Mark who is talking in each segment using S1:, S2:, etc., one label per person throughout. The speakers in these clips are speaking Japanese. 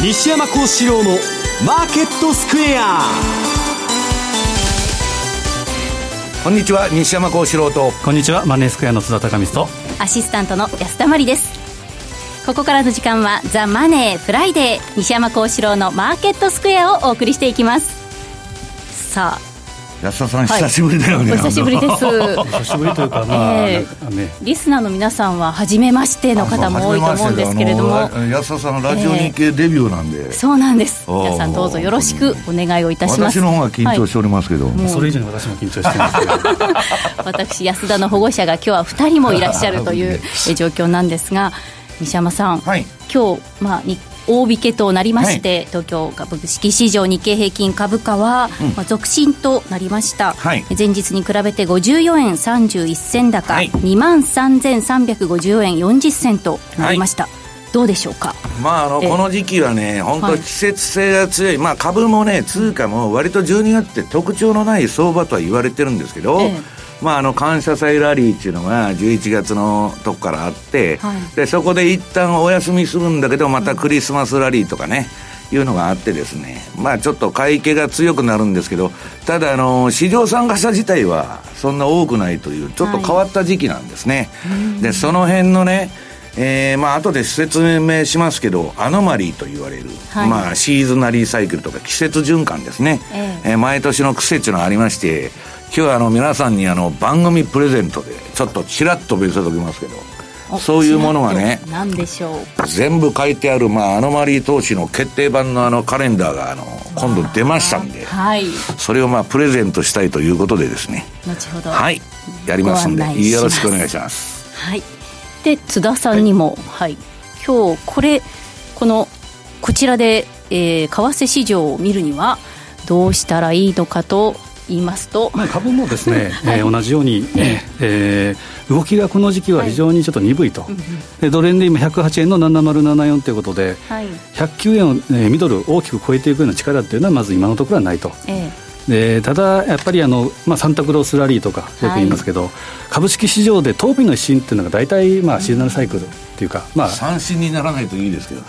S1: 西山孝四郎のマーケットスクエア。
S2: こんにちは西山孝四郎と。
S3: こんにちはマネースクエアの津田隆光と。
S4: アシスタントの安田真理です。ここからの時間はザ・マネーフライデー西山孝四郎のマーケットスクエアをお送りしていきます。さあ
S2: 安田さん、久しぶりだよね。
S4: お久しぶりです。
S3: 久しぶりというか、まあ、え
S4: ーね、リスナーの皆さんは初めましての方も多いと思うんですけれども、
S2: 安田さんラジオ日経デビューなんで、えー、
S4: そうなんです。皆さんどうぞよろしくお願いをいたします。
S2: 私の方が緊張しておりますけど、
S3: はい、それ以上に私も緊張してます。
S4: 私安田の保護者が今日は2人もいらっしゃるという 状況なんですが、西山さん、はい、今日まあ日大引けとなりまして、はい、東京株式市場日経平均株価は、うん、まあ、続伸となりました、はい、前日に比べて54円31銭高、はい、2万3354円40銭となりました、はい。どうでしょうか、
S2: まあ、あのこの時期はね、本当、季節性が強い、まあ、株もね、通貨も割と12月って特徴のない相場とは言われてるんですけど、ええまあ、あの感謝祭ラリーっていうのが11月のとこからあって、はい、でそこで一旦お休みするんだけどまたクリスマスラリーとかね、いうのがあってですね、まあちょっと買い気が強くなるんですけど、ただあの、市場参加者自体はそんな多くないという、ちょっと変わった時期なんですね。はい、で、その辺のね、えー、まあ後で説明しますけどアノマリーと言われる、はい、まあシーズナリーサイクルとか季節循環ですね、え。えー、毎年の癖っていうのがありまして今日はあの皆さんにあの番組プレゼントでちょっとちらっと見せときますけどそういうものがね
S4: 何でしょう？
S2: 全部書いてある、まあ、アノマリー投資の決定版のあのカレンダーがあの今度出ましたんで、はい、それをまあプレゼントしたいということでですね。
S4: 後ほど
S2: はい。やりますんでよろしくお願いします。
S4: はい。で津田さんにも、はい、今日これこのこちらで、えー、為替市場を見るにはどうしたらいいのかと言いますと、
S3: まあ、株もですね、はい、えー、同じように、えー、動きがこの時期は非常にちょっと鈍いと、はい、でドル円で今108円の7074ということで、はい、109円を、ね、ミドル大きく超えていくような力っていうのはまず今のところはないと。えーでただ、やっぱりあの、まあ、サンタクロースラリーとかよく言いますけど、はい、株式市場で当日の一新っていうのが大体、まあ、シーズナルサイクルっていうか、まあ、
S2: 三振にならないといいですけど。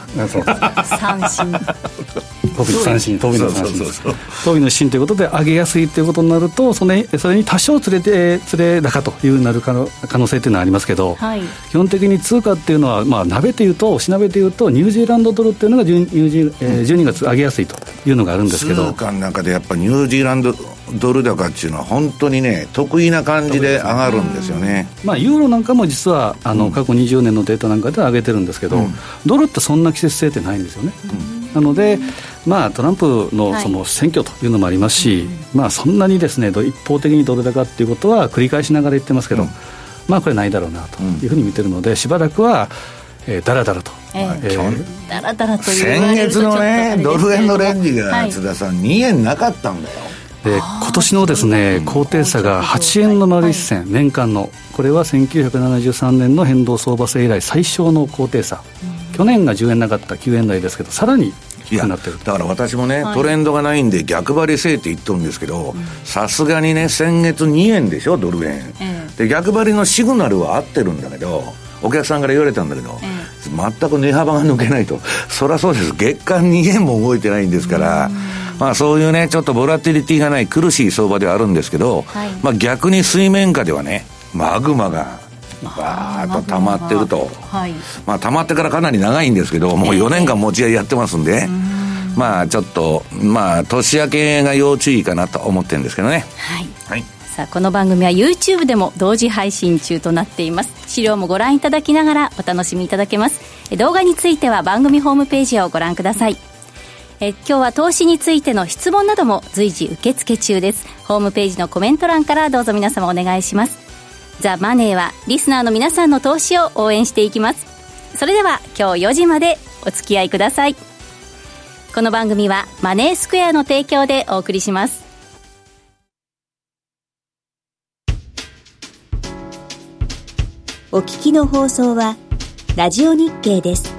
S4: 三振。
S3: 当日三振当日の三振。当日の一新ということで上げやすいということになるとそれそれに多少連れて連れ高というなる可能可能性っていうのはありますけど、はい、基本的に通貨っていうのは、まあ、鍋でいうとしなべでいうとニュージーランドドルっていうのが 12, えー、12月上げやすいというのがあるんですけど。
S2: 通貨の中でやっぱニュージーランドドル高っていうのは本当にね得意な感じで上がるんですよね、
S3: まあ、ユーロなんかも実はあの過去20年のデータなんかでは上げてるんですけど、うん、ドルってそんな季節性ってないんですよね、うん、なので、まあ、トランプのその選挙というのもありますし、はい、まあ、そんなにですね一方的にドル高っていうことは繰り返しながら言ってますけど、うん、まあこれないだろうなというふうに見てるのでしばらくはえー、だらだらと、えー、
S4: えー、だらだらと
S2: 先月のねドル円のレンジが津田さん、2円なかったんだよ
S3: で今年のですね高低差が8円の丸一銭、年間のこれは1973年の変動相場制以来最小の高低差、去年が10円なかった9円台ですけどさらに低くなってる。
S2: だから私もね、トレンドがないんで逆張りせいって言っとるんですけどさすがにね先月2円でしょドル円、で逆張りのシグナルは合ってるんだけどお客さんから言われたんだけど、全く値幅が抜けないと。そりゃそうです。月間2円も動いてないんですから、まあ、そういうね、ちょっとボラティリティがない苦しい相場ではあるんですけど、はい、まあ、逆に水面下ではね、マグマがバーッと溜まってると、はい、まあ、溜まってからかなり長いんですけど、もう4年間持ち合いやってますんで、まあ、ちょっと、まあ、年明けが要注意かなと思ってるんですけどね。
S4: はい、はい。さあこの番組は YouTube でも同時配信中となっています。資料もご覧いただきながらお楽しみいただけます。動画については番組ホームページをご覧くださいえ今日は投資についての質問なども随時受付中です。ホームページのコメント欄からどうぞ皆様お願いします。ザ・マネーはリスナーの皆さんの投資を応援していきます。それでは今日4時までお付き合いください。この番組はマネースクエアの提供でお送りします。
S5: お聞きの放送はラジオ日経です。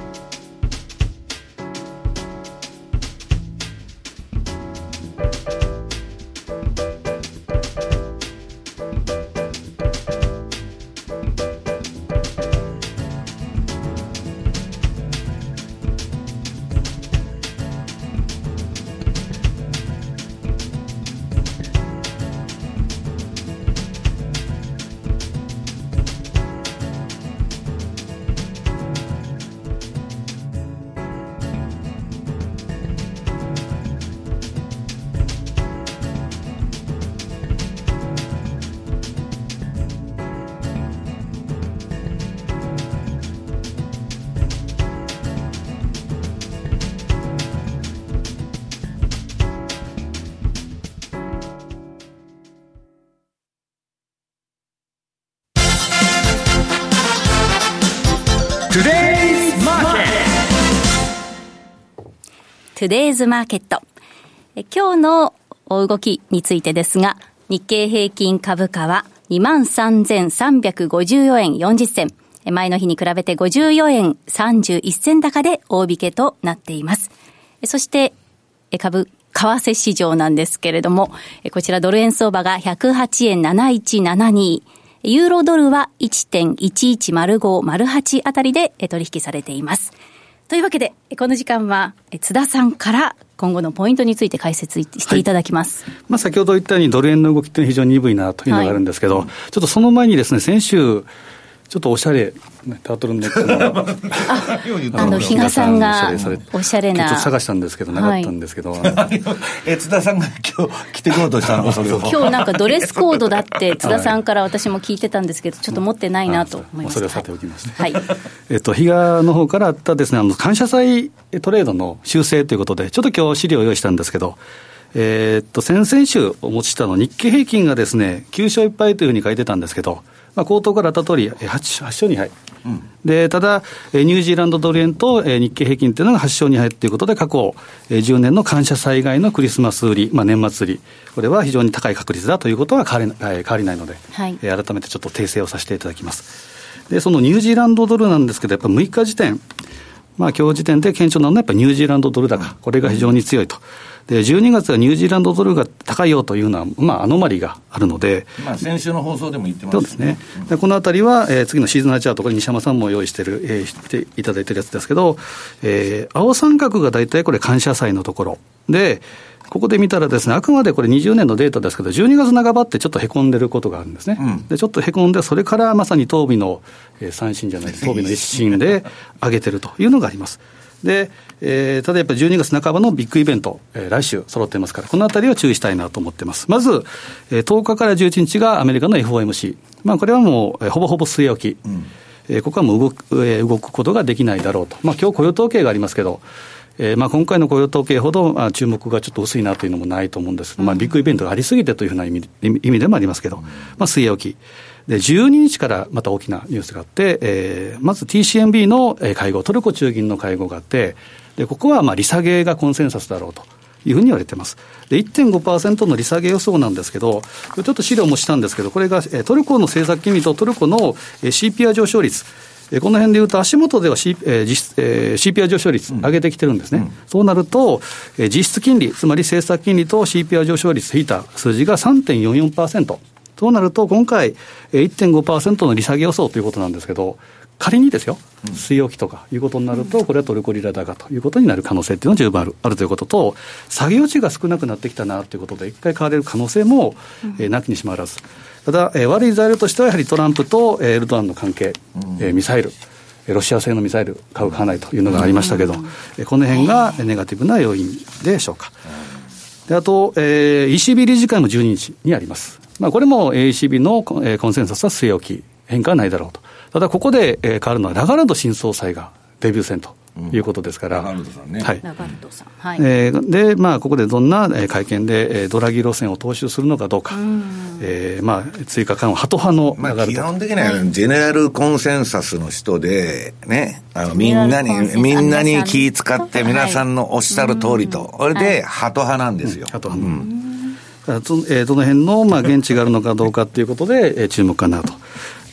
S4: トゥデイズマーケット。今日の動きについてですが、日経平均株価は23,354円40銭。前の日に比べて54円31銭高で大引けとなっています。そして、株、為替市場なんですけれども、こちらドル円相場が108円7172。ユーロドルは1.110508あたりで取引されています。というわけで、この時間は津田さんから今後のポイントについて解説していただきます、
S3: はい、まあ、先ほど言ったように、ドル円の動きっていうのは非常に鈍いなというのがあるんですけど、はい、ちょっとその前にですね、先週、ちょっとおしゃれ、タートルネックの
S4: あの比嘉さんがおしゃれな
S3: ちょっと探したんですけどなかったんですけど、
S2: はい、え津田さんが今日着てこようとしたの？それを
S4: 今日なんかドレスコードだって津田さんから私も聞いてたんですけどちょっと持ってないなと思いま
S3: す、それはさておきまして、はい、えっと比嘉の方からあったですねあの感謝祭トレードの修正ということでちょっと今日資料を用意したんですけどえー、っと先々週お持ちしたの日経平均がですね9勝1敗というふうに書いてたんですけどまあ、口頭からあった通り8、8勝2敗、うん、でただ、ニュージーランドドル円と日経平均というのが8勝2敗ということで、過去10年の感謝災害のクリスマス売り、まあ、年末売り、これは非常に高い確率だということは変わり変わりないので、はい、改めてちょっと訂正をさせていただきます。でそのニュージーランドドルなんですけど、やっぱ6日時点、まあ今日時点で顕著なのはやっぱニュージーランドドル高、これが非常に強いと。で、12月はニュージーランドドルが高いよというのは、まあ、アノマリがあるので、
S2: まあ、先週の放送でも言ってます、
S3: そうですね、でこのあたりは、えー、次のシーズナーチャート、これ、西山さんも用意してる、えー、していただいてるやつですけど、えー、青三角が大体これ、感謝祭のところ。で、ここで見たらですね、あくまでこれ20年のデータですけど、12月半ばってちょっとへこんでることがあるんですね。うん、で、ちょっとへこんで、それからまさに東美の、えー、三振じゃない、東美の一振で上げてるというのがあります。で、えー、ただやっぱり12月半ばのビッグイベント、えー、来週揃ってますから、このあたりは注意したいなと思ってます。まず、えー、10日から11日がアメリカの FOMC。まあ、これはもう、えー、ほぼほぼ据え置き。うん、えー、ここはもう動く,、えー、動くことができないだろうと。まあ、今日雇用統計がありますけど、えーまあ、今回の雇用統計ほど、まあ、注目がちょっと薄いなというのもないと思うんですけど、まあ、ビッグイベントがありすぎてというふうな意味意味でもありますけど、まあ、据え置き。で、12日からまた大きなニュースがあって、えー、まず TCMB の会合、トルコ中銀の会合があって、でここはまあ利下げがコンセンサスだろうと。いうふうに言われてます。で、1.5%の利下げ予想なんですけど、ちょっと資料もしたんですけど、これがトルコの政策金利とトルコの CPI 上昇率、この辺でいうと、足元では、C えー実えー、CPI 上昇率上げてきてるんですね、うん、そうなると、えー、実質金利、つまり政策金利と CPI 上昇率引いた数字が3.44%。そうなると、今回、1.5%の利下げ予想ということなんですけど、仮にですよ、据え置きとかいうことになると、これはトルコリラ高ということになる可能性っていうのは十分あるあるということと、下げ余地が少なくなってきたなということで、一回買われる可能性も、えー、なきにしもあらず、ただ、えー、悪い材料としては、やはりトランプと、えー、エルドアンの関係、えー、ミサイル。ロシア製のミサイル買う、買わないというのがありましたけど、えこの辺がネガティブな要因でしょうか。であと、えー、ECB 理事会も12日にあります。まあ、これも ECB の、えー、コンセンサスは据え置き、変化はないだろうと。ただここで、えー、変わるのはラガルド新総裁がデビュー戦と。いうことですから、
S2: ラガルドさんね。
S4: はい。ラガルドさん。
S3: はい。えー、で、まあ、ここでどんな会見で、えー、ドラギ路線を踏襲するのかどうか、うえー、まあ、追加緩和、ハト派の
S2: まあ、基本的には、ジェネラルコンセンサスの人で、ね、あの、みんなに、みんなに気使って、皆さんのおっしゃる通りと、これで、ハト派なんですよ。
S3: ハト派。うんどの辺の、まあ、現地があるのかどうかということで、えー、注目かなと。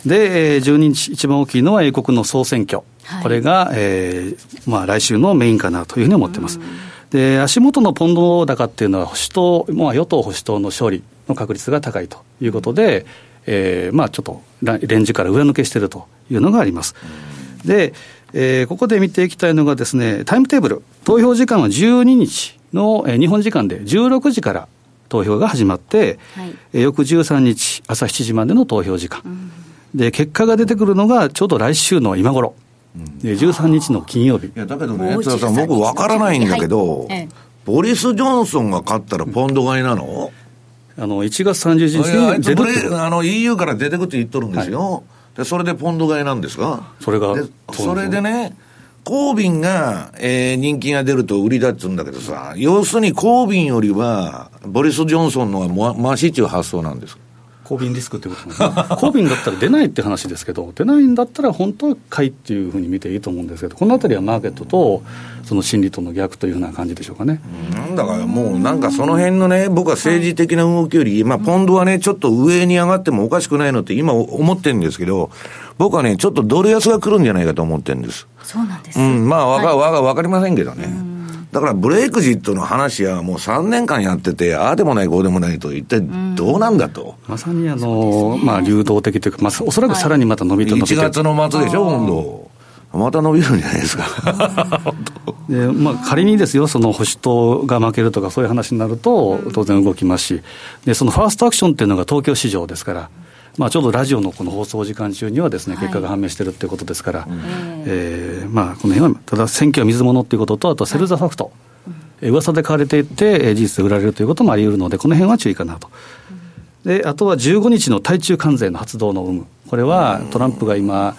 S3: で、12日、一番大きいのは英国の総選挙、はい、これが、えーまあ、来週のメインかなというふうに思ってます。で、足元のポンド高っていうのは、保守党、まあ、与党・保守党の勝利の確率が高いということで、えー、まあ、ちょっとレンジから上抜けしているというのがあります。で、えー、ここで見ていきたいのがですね、タイムテーブル、投票時間は12日の、えー、日本時間で16時から投票が始まって、はい、えー、翌13日朝7時までの投票時間。うんで、結果が出てくるのが、ちょうど来週の今頃。うん、13日の金曜日。い
S2: や、だけどね、津田さん、僕分からないんだけど、はい、ボリス・ジョンソンが勝ったらポンド買いなの、
S3: あの、1月30日に
S2: 出るあの、EU から出てくって言っとるんですよ。はい、で、それでポンド買いなんですが。
S3: それが。
S2: それでね、コービンが、えー、人気が出ると売りだっつうんだけどさ、要するにコービンよりは、ボリス・ジョンソンの方がましいっていう発想なんです
S3: 公便リスクということなんです、公便だったら出ないって話ですけど、出ないんだったら本当は買いっていうふうに見ていいと思うんですけど、このあたりはマーケットとその心理との逆というふうな感じでしょうかね。
S2: なんだからもうなんかその辺のね、僕は政治的な動きより、まあポンドはね、ちょっと上に上がってもおかしくないのって今思ってるんですけど、僕はね、ちょっとドル安が来るんじゃないかと思ってるんです。
S4: そうなんです。
S2: うん、まあわか、はい、わかりませんけどね。だからブレイクジットの話はもう3年間やってて、ああでもない、こうでもないと、一体どうなんだと。
S3: まさにあの、ね、まあ、流動的というか、まあ、おそらくさらにまた伸びと伸び
S2: て、1月の末でしょ、今度。また伸びるんじゃないですか
S3: で、まあ、仮にですよ、その保守党が負けるとか、そういう話になると、当然動きますし、でそのファーストアクションっていうのが東京市場ですから。まあ、ちょうどラジオのこの放送時間中にはですね、結果が判明してるっていうことですから、はい、えー、まあ、この辺は、ただ選挙は水物っていうことと、あとセルザファクト、はい、噂で買われていって、事実で売られるということもあり得るので、この辺は注意かなと。であとは15日の対中関税の発動の有無、これはトランプが今、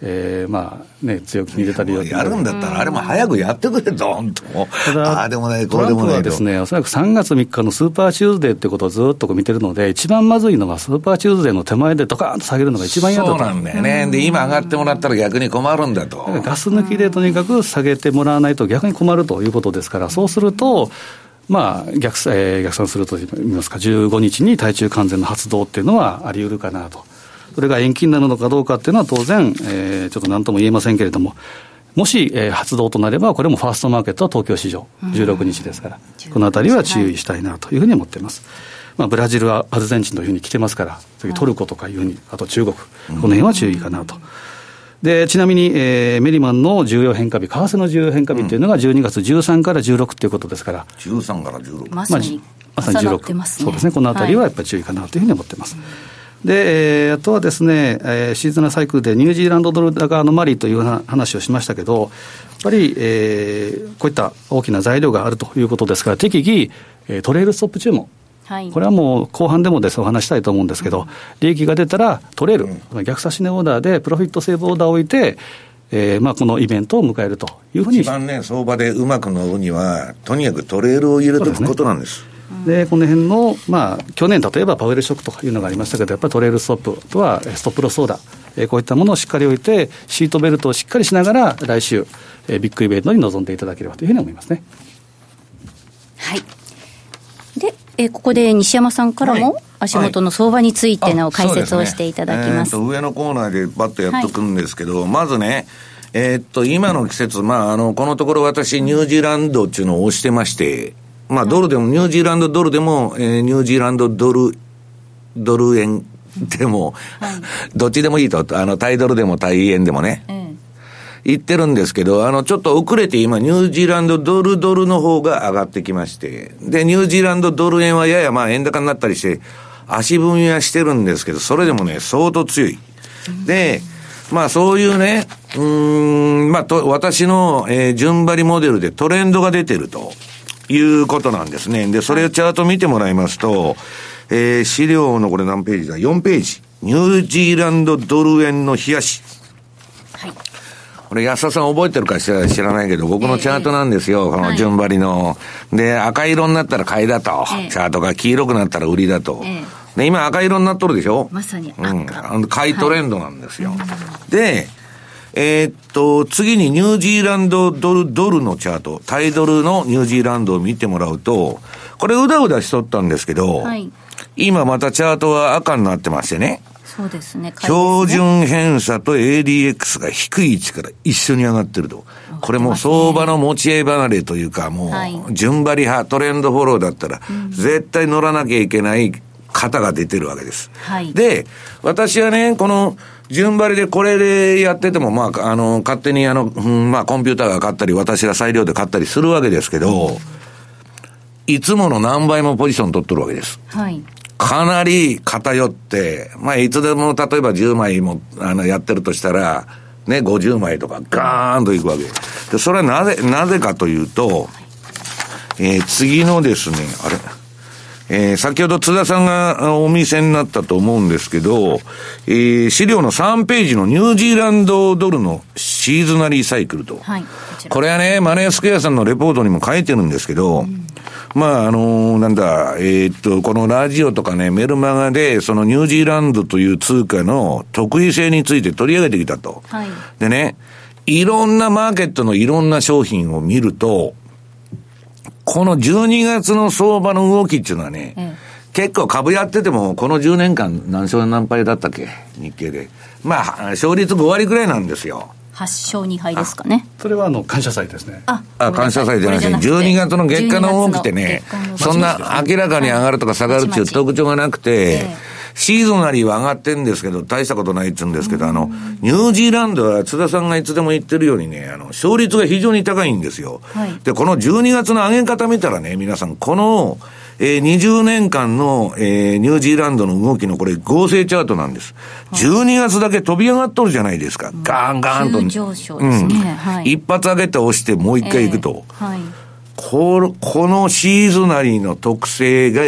S3: えー、まあね、強気に出たり
S2: やるんだったら、あれも早くやってくれ、どんと。ただ、あでもない、これでもない。
S3: はですね、おそらく3月3日のスーパーチューズデーってことをずっと見てるので、一番まずいのは、スーパーチューズデーの手前でドカーンと下げるのが一番嫌だと。
S2: そうなんだよね。で、今上がってもらったら逆に困るんだと。
S3: だガス抜きでとにかく下げてもらわないと逆に困るということですから、そうすると、まあ逆、えー、逆算するといいますか、15日に対中関税の発動っていうのはあり得るかなと。それが延期になるのかどうかっていうのは当然、えー、ちょっと何とも言えませんけれども、もし、えー、発動となれば、これもファーストマーケットは東京市場、16日ですから、うん、このあたりは注意したいなというふうに思っています。まあ、ブラジルはアルゼンチンというふうに来てますから、次トルコとかいうふうに、あと中国、この辺は注意かなと。でちなみに、えー、メリマンの重要変化日、為替の重要変化日というのが12月13から16ということですから、
S2: 13から16、
S4: まさに、
S3: まさに16、ね、そうですね、このあたりはやっぱり注意かなというふうに思ってます。はいで、えー、あとはですね、えー、シーズナルサイクルでニュージーランドドル高のアノマリーという話をしましたけど、やっぱり、えー、こういった大きな材料があるということですから、適宜、えー、トレールストップ注文。はい、これはもう後半でもですお話したいと思うんですけど、うん、利益が出たら取れる、うん、逆差し値オーダーでプロフィットセーブオーダーを置いて、えーまあ、このイベントを迎えるというふうに
S2: 一番ね、相場でうまく乗るには、とにかくトレールを入れておくことなんです。
S3: でこの辺の、まあ、去年、例えばパウエルショックとかいうのがありましたけど、やっぱりトレールストップとはストップロスオーダ。ー、えー、こういったものをしっかり置いて、シートベルトをしっかりしながら、来週、えー、ビッグイベントに臨んでいただければというふうに思いますね。
S4: はい。で、えー、ここで西山さんからも、足元の相場についての解説をしていただきます。
S2: はい。はい、えー、上のコーナーでバッとやっとくんですけど、はい、まずね、えー、っと、今の季節、まあ、あの、このところ私、ニュージーランドっていうのを押してまして、まあ、ドルでも、ニュージーランドドルでも、えー、ニュージーランドドル、ドル円 でも、はい、どっちでもいいと、あの、タイドルでもタイ円でもね、うん、言ってるんですけど、あの、ちょっと遅れて今、ニュージーランドドルドルの方が上がってきまして、で、ニュージーランドドル円はややまあ円高になったりして、足踏みはしてるんですけど、それでもね、相当強い。で、まあそういうね、うん、まあと、私の、えー、順張りモデルでトレンドが出てると。いうことなんですね。で、それをチャート見てもらいますと、えー、資料のこれ何ページだ ?4 ページ。ニュージーランドドル円の冷やし。はい。これ安田さん覚えてるか知ら知らないけど、僕のチャートなんですよ。えー、この順張りの、はい。で、赤色になったら買いだと。えー、チャートが黄色くなったら売りだと。えー、で、今赤色になっとるでしょ？
S4: まさに赤。
S2: うん。買いトレンドなんですよ。はい、で、えー、っと、次にニュージーランドドル、ドルのチャート、タイドルのニュージーランドを見てもらうと、これうだうだしとったんですけど、はい、今またチャートは赤になってましてね。
S4: そうですね。
S2: 標準偏差と ADX が低い位置から一緒に上がってると。これも相場の持ち合い離れというか、もう、順張り派、トレンドフォローだったら、絶対乗らなきゃいけない型が出てるわけです。はい、で、私はね、この、順張りでこれでやってても、まあ、あの、勝手にあの、うん、まあ、コンピューターが買ったり、私が裁量で買ったりするわけですけど、いつもの何倍もポジション取ってるわけです。はい。かなり偏って、まあ、いつでも、例えば10枚も、あの、やってるとしたら、ね、50枚とかガーンといくわけ。で、それはなぜ、なぜかというと、えー、次のですね、あれ、えー、先ほど津田さんがお見せになったと思うんですけど、えー、資料の3ページのニュージーランドドルのシーズナリーサイクルと。はい、ここれはね、マネースクエアさんのレポートにも書いてるんですけど、うん、まあ、あのー、なんだ、えー、っと、このラジオとかね、メルマガで、そのニュージーランドという通貨の得意性について取り上げてきたと。はい、でね、いろんなマーケットのいろんな商品を見ると、この12月の相場の動きっていうのはね、うん結構株やってても、この10年間何勝何敗だったっけ？日経で。まあ、勝率5割くらいなんですよ。
S4: 8勝2敗ですかね。
S3: それはあの感謝祭ですね。
S2: あ、あ感謝祭じゃないですね。12月の月間の動きってね、そんな明らかに上がるとか下がるっていう特徴がなくて、シーズンなりは上がってんですけど、大したことないって言うんですけど、あの、ニュージーランドは津田さんがいつでも言ってるようにね、あの、勝率が非常に高いんですよ。はい、で、この12月の上げ方見たらね、皆さん、この、えー、20年間の、えー、ニュージーランドの動きのこれ合成チャートなんです。はい、12月だけ飛び上がっとるじゃないですか。ガーンガーンと。
S4: 上昇ですね。うんはい、
S2: 一発上げて押してもう一回行くと。えーはいここのシーズナリーの特性が、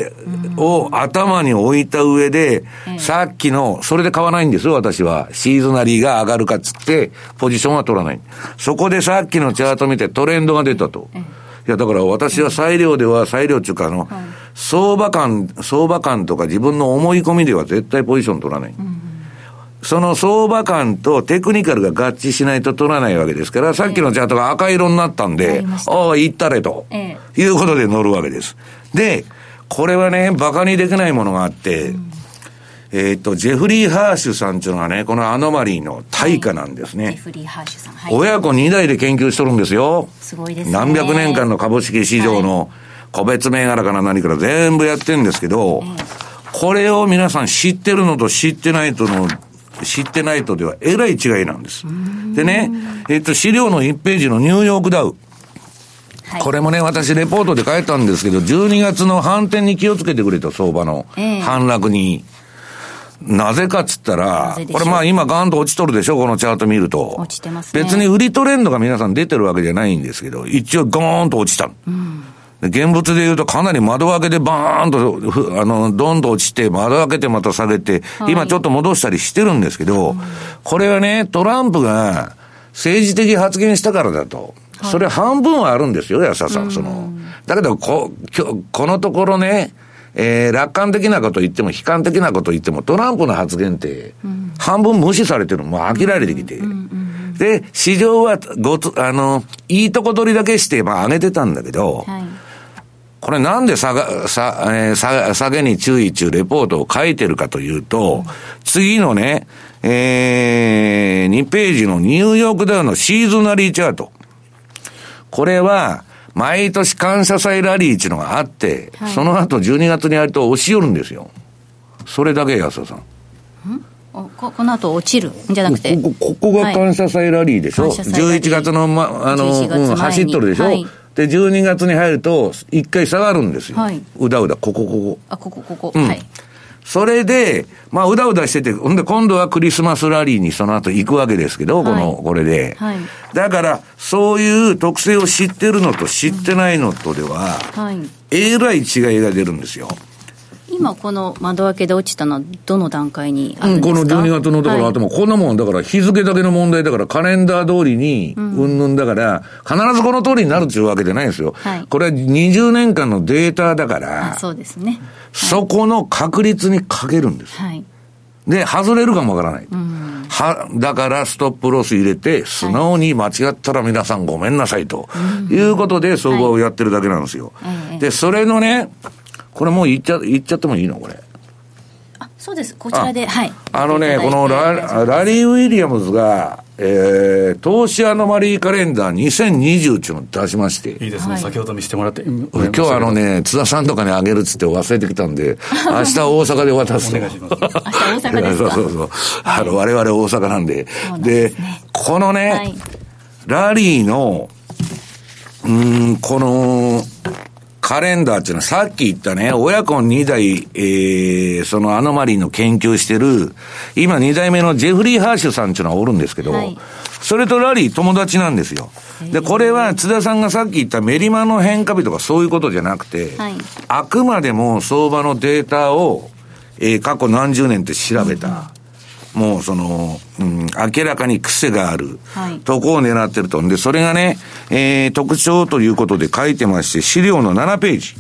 S2: を頭に置いた上で、さっきの、それで買わないんですよ、私は。シーズナリーが上がるかっつって、ポジションは取らない。そこでさっきのチャート見てトレンドが出たと。いや、だから私は裁量では、裁量っていうか、あの、相場感、相場感とか自分の思い込みでは絶対ポジション取らない。その相場感とテクニカルが合致しないと取らないわけですから、さっきのチャートが赤色になったんで、ああ、行ったれと、いうことで乗るわけです。で、これはね、馬鹿にできないものがあって、えっ、と、ジェフリー・ハーシュさんっていうのはね、このアノマリーの対価なんですね。ジェフリー・ハーシュさん。はい、親子2代で研究しとるんですよ。
S4: すごいですね。
S2: 何百年間の株式市場の個別銘柄から何から全部やってるんですけど、これを皆さん知ってるのと知ってないとの知ってないとではえらい違いなんです。でね、えっと、資料の1ページのニューヨークダウ。はい、これもね、私レポートで書いたんですけど、12月の反転に気をつけてくれと、相場の反落に。なぜかっつったら、これまあ今ガンと落ちとるでしょ、このチャート見ると。
S4: 落ちてますね。
S2: 別に売りトレンドが皆さん出てるわけじゃないんですけど、一応ゴーンと落ちた。うん現物で言うとかなり窓開けでバーンと、あの、どんどん落ちて、窓開けてまた下げて、はい、今ちょっと戻したりしてるんですけど、これはね、トランプが政治的発言したからだと。それ半分はあるんですよ、安田さん。その、だけど、こ、このところね、えー、楽観的なこと言っても悲観的なこと言ってもトランプの発言って、半分無視されてるのも飽きられてきて。で、市場はごつ、あの、いいとこ取りだけして、まあ上げてたんだけど、はいこれなんで下が、さ、えー、下下げに注意中レポートを書いてるかというと、次のね、えー、2ページのニューヨークダウのシーズナリーチャート。これは、毎年感謝祭ラリーっていうのがあって、はい、その後12月にやると押し寄るんですよ。それだけ安田さん。
S4: ん？ここの後落ちる？んじゃなくて？
S2: ここここが感謝祭ラリーでしょ、はい、11月の、ま、あの、うん、走っとるでしょ、はいで、12月に入ると、一回下がるんですよ。はい。うだうだ、ここ、ここ。
S4: あ、ここ、ここ。うん、はい。
S2: それで、まあ、うだうだしてて、ほんで、今度はクリスマスラリーにその後行くわけですけど、この、これで。はい。だから、そういう特性を知ってるのと知ってないのとでは、はい。えらい違いが出るんですよ。
S4: 今この窓開けで落ちたのはどの段階にあるんですか、うん、
S2: この12月のだから頭、はい、こんなもんだから日付だけの問題だからカレンダー通りにうんぬんだから、必ずこの通りになるっていうわけじゃないんですよ、はい、これは20年間のデータだから
S4: そうですね、はい、
S2: そこの確率にかけるんです、はい、で外れるかもわからない、うん、はだからストップロス入れて素直に間違ったら皆さんごめんなさいと、いうことで相場をやってるだけなんですよ、でそれのねこれもう言っちゃ、言っちゃってもいいの？これ。
S4: あ、そうです。こちらで、はい。
S2: あのね、このララリー・ウィリアムズが、えー、投資アノマリーカレンダー2020っていうのを出しまして。
S3: いいですね。はい、先ほど見せてもらって。今
S2: 日あのね、津田さんとかにあげるっつって忘れてきたんで、明日大阪で渡す
S4: と。お願いします。明日大阪ですか？
S2: そうそうそう。あの、我々大阪なんで。で、このね、はい、ラリーの、うん、この、カレンダーっていうのはさっき言ったね、親子2代、えー、そのアノマリーの研究してる、今2代目のジェフリー・ハーシュさんっていうのはおるんですけど、はい、それとラリー友達なんですよ。で、これは津田さんがさっき言ったメリマの変化日とかそういうことじゃなくて、はい、あくまでも相場のデータを、えー、過去何十年って調べた、うん、もうその、うん、明らかに癖がある、はい、とこを狙ってると。で、それがね、えー、特徴ということで書いてまして、資料の7ページ。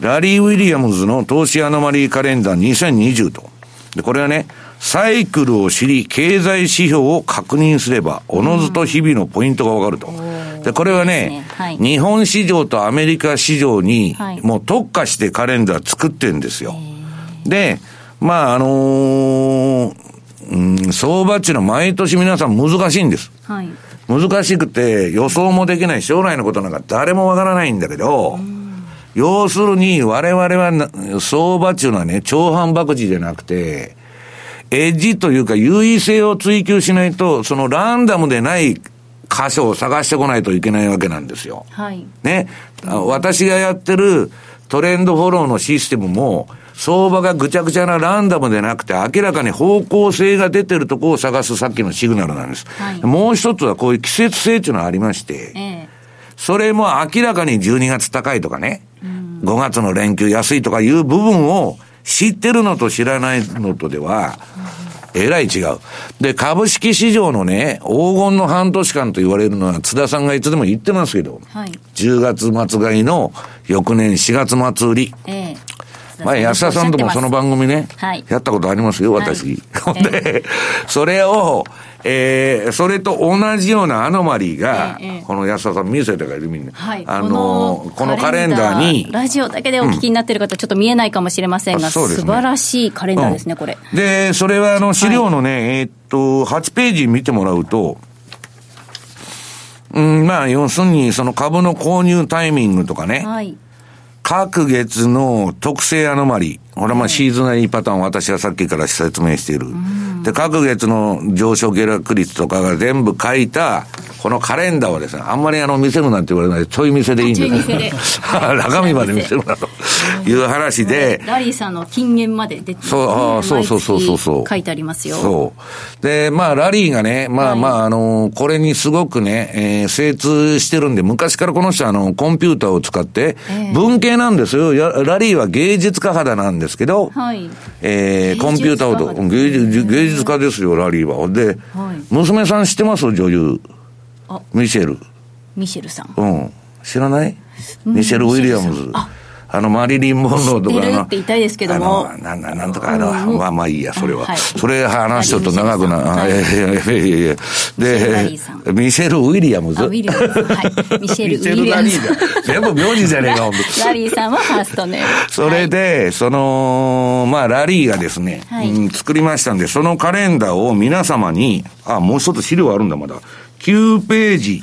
S2: ラリー・ウィリアムズの投資アノマリーカレンダー2020と。で、これはね、サイクルを知り、経済指標を確認すれば、おのずと日々のポイントがわかると。で、これはね、ねはい、日本市場とアメリカ市場に、もう特化してカレンダー作ってんですよ。で、まあ、あのー、うん、相場っていうのは毎年皆さん難しいんです。はい、難しくて予想もできない将来のことなんか誰もわからないんだけど、要するに我々は相場っていうのはね、長反博打じゃなくて、エッジというか優位性を追求しないと、そのランダムでない箇所を探してこないといけないわけなんですよ。はい。ね。私がやってるトレンドフォローのシステムも、相場がぐちゃぐちゃなランダムでなくて、明らかに方向性が出てるとこを探すさっきのシグナルなんです。はい、もう一つはこういう季節性っていうのがありまして、ええ、それも明らかに12月高いとかね、うん、5月の連休安いとかいう部分を知ってるのと知らないのとでは、えらい違う。で、株式市場のね、黄金の半年間と言われるのは、津田さんがいつでも言ってますけど、はい、10月末買いの翌年4月末売り。え前、安田さんともその番組ね、はい、やったことありますよ、私。はい、で、それを、えー、それと同じようなアノマリーが、ええ、この安田さん見せてからいるみんな。はい。あのこのカレンダーに。
S4: ラジオだけでお聞きになってる方、ちょっと見えないかもしれませんが、うん、素晴らしいカレンダーですね、これ。
S2: で、それはあの、資料のね、はい、えー、っと、8ページ見てもらうと、うん、まあ、要するに、その株の購入タイミングとかね。はい。各月の特性アノマリ。これはまあシーズナリーパターンを私はさっきから説明している。で、各月の上昇下落率とかが全部書いた、このカレンダーはですね、あんまりあの見せるなんて言われないちょい見せでいいんです。中身 まで見せるなという話で。
S4: ラリーさんの金言まで出て、
S2: ね、そう、そうそうそうそう。
S4: 書いてありますよ。
S2: そう。で、まあ、ラリーがね、まあまあ、あの、これにすごくね、えー、精通してるんで、昔からこの人はあの、コンピューターを使って、文系なんですよ。ラリーは芸術家肌なんですけど、はい、えー、コンピューターを、芸術芸術家ですよ、ラリーは。で、はい、娘さん知ってます？女優。ミシェル。
S4: ミシェルさん。
S2: うん。知らない？ミシェル・ウィリアムズ。あの、マリリン・モンローとか
S4: の。って言いたいですけども。
S2: あの、なん、なんとか、あの、まあまあいいや、それは。はい、それ話しとると長くな、はい、いやいやいやいやで、ミシェル・ウィリアムズ？
S4: ウィリアムズ。はい。ミシェル・ウィリアムズ。
S2: 全部名字じゃねえか、ほんと。
S4: ラリーさんはファーストネーム。
S2: それで、その、まあ、ラリーがですね、うん、作りましたんで、そのカレンダーを皆様に、あ、もう一つ資料あるんだ、まだ。9ページ。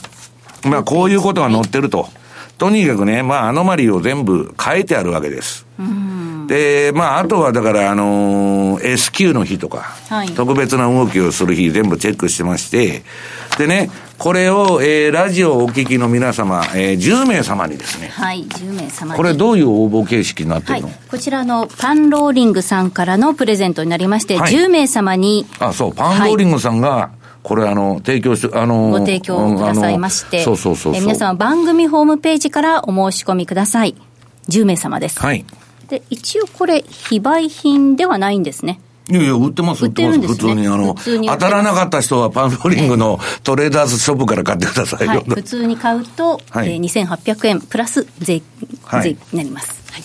S2: まあ、こういうことが載ってると。とにかくね、まあ、アノマリーを全部書いてあるわけです。で、まあ、あとはだから、あのー、S q の日とか、はい、特別な動きをする日全部チェックしてまして、でね、これを、えー、ラジオをお聞きの皆様、えー、10名様にですね。
S4: はい、10名様
S2: これどういう応募形式になってるの、はい、
S4: こちらのパンローリングさんからのプレゼントになりまして、はい、10名様に。
S2: あ、そう、パンローリングさんが、はいこれあの、提供し、あの、
S4: ご提供くださいまして、そうそうそうえ皆様番組ホームページからお申し込みください。10名様です。はい。で、一応これ、非売品ではないんですね。
S2: いやいや、売ってます、売ってます。ね、普通に、あの、当たらなかった人はパンローリングのトレーダーズショップから買ってくださいよ。はい、
S4: 普通に買うと、はい、えー、2800円プラス税、税になります。はい。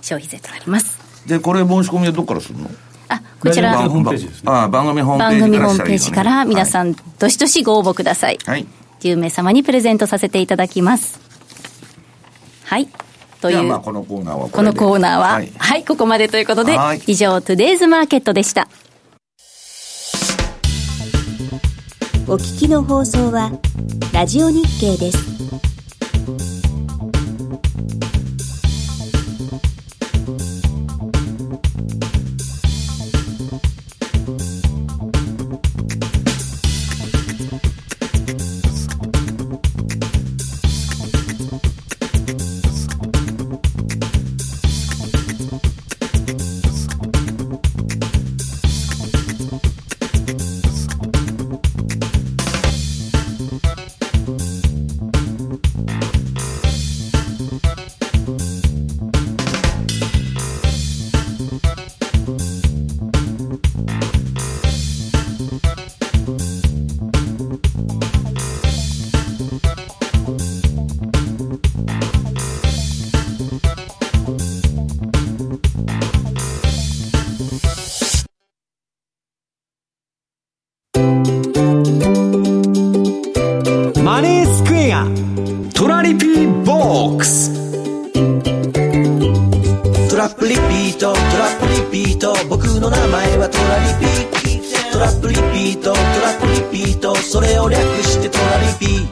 S4: 消費税となります。
S2: で、これ申し込みはどこからするの？
S4: あ、こちら、
S2: 番組ホームページですね。あ番組ホームペー
S4: ジ番組ホームページから皆さん、どしどしご応募ください。はい。10名様にプレゼントさせていただきます。はい。
S2: という。まあこのコーナーは
S4: このコーナーは、はい、はい、ここまでということで、以上、トゥデイズマーケットでした。
S5: お聞きの放送は、ラジオ日経です。
S6: それを略してトラリピ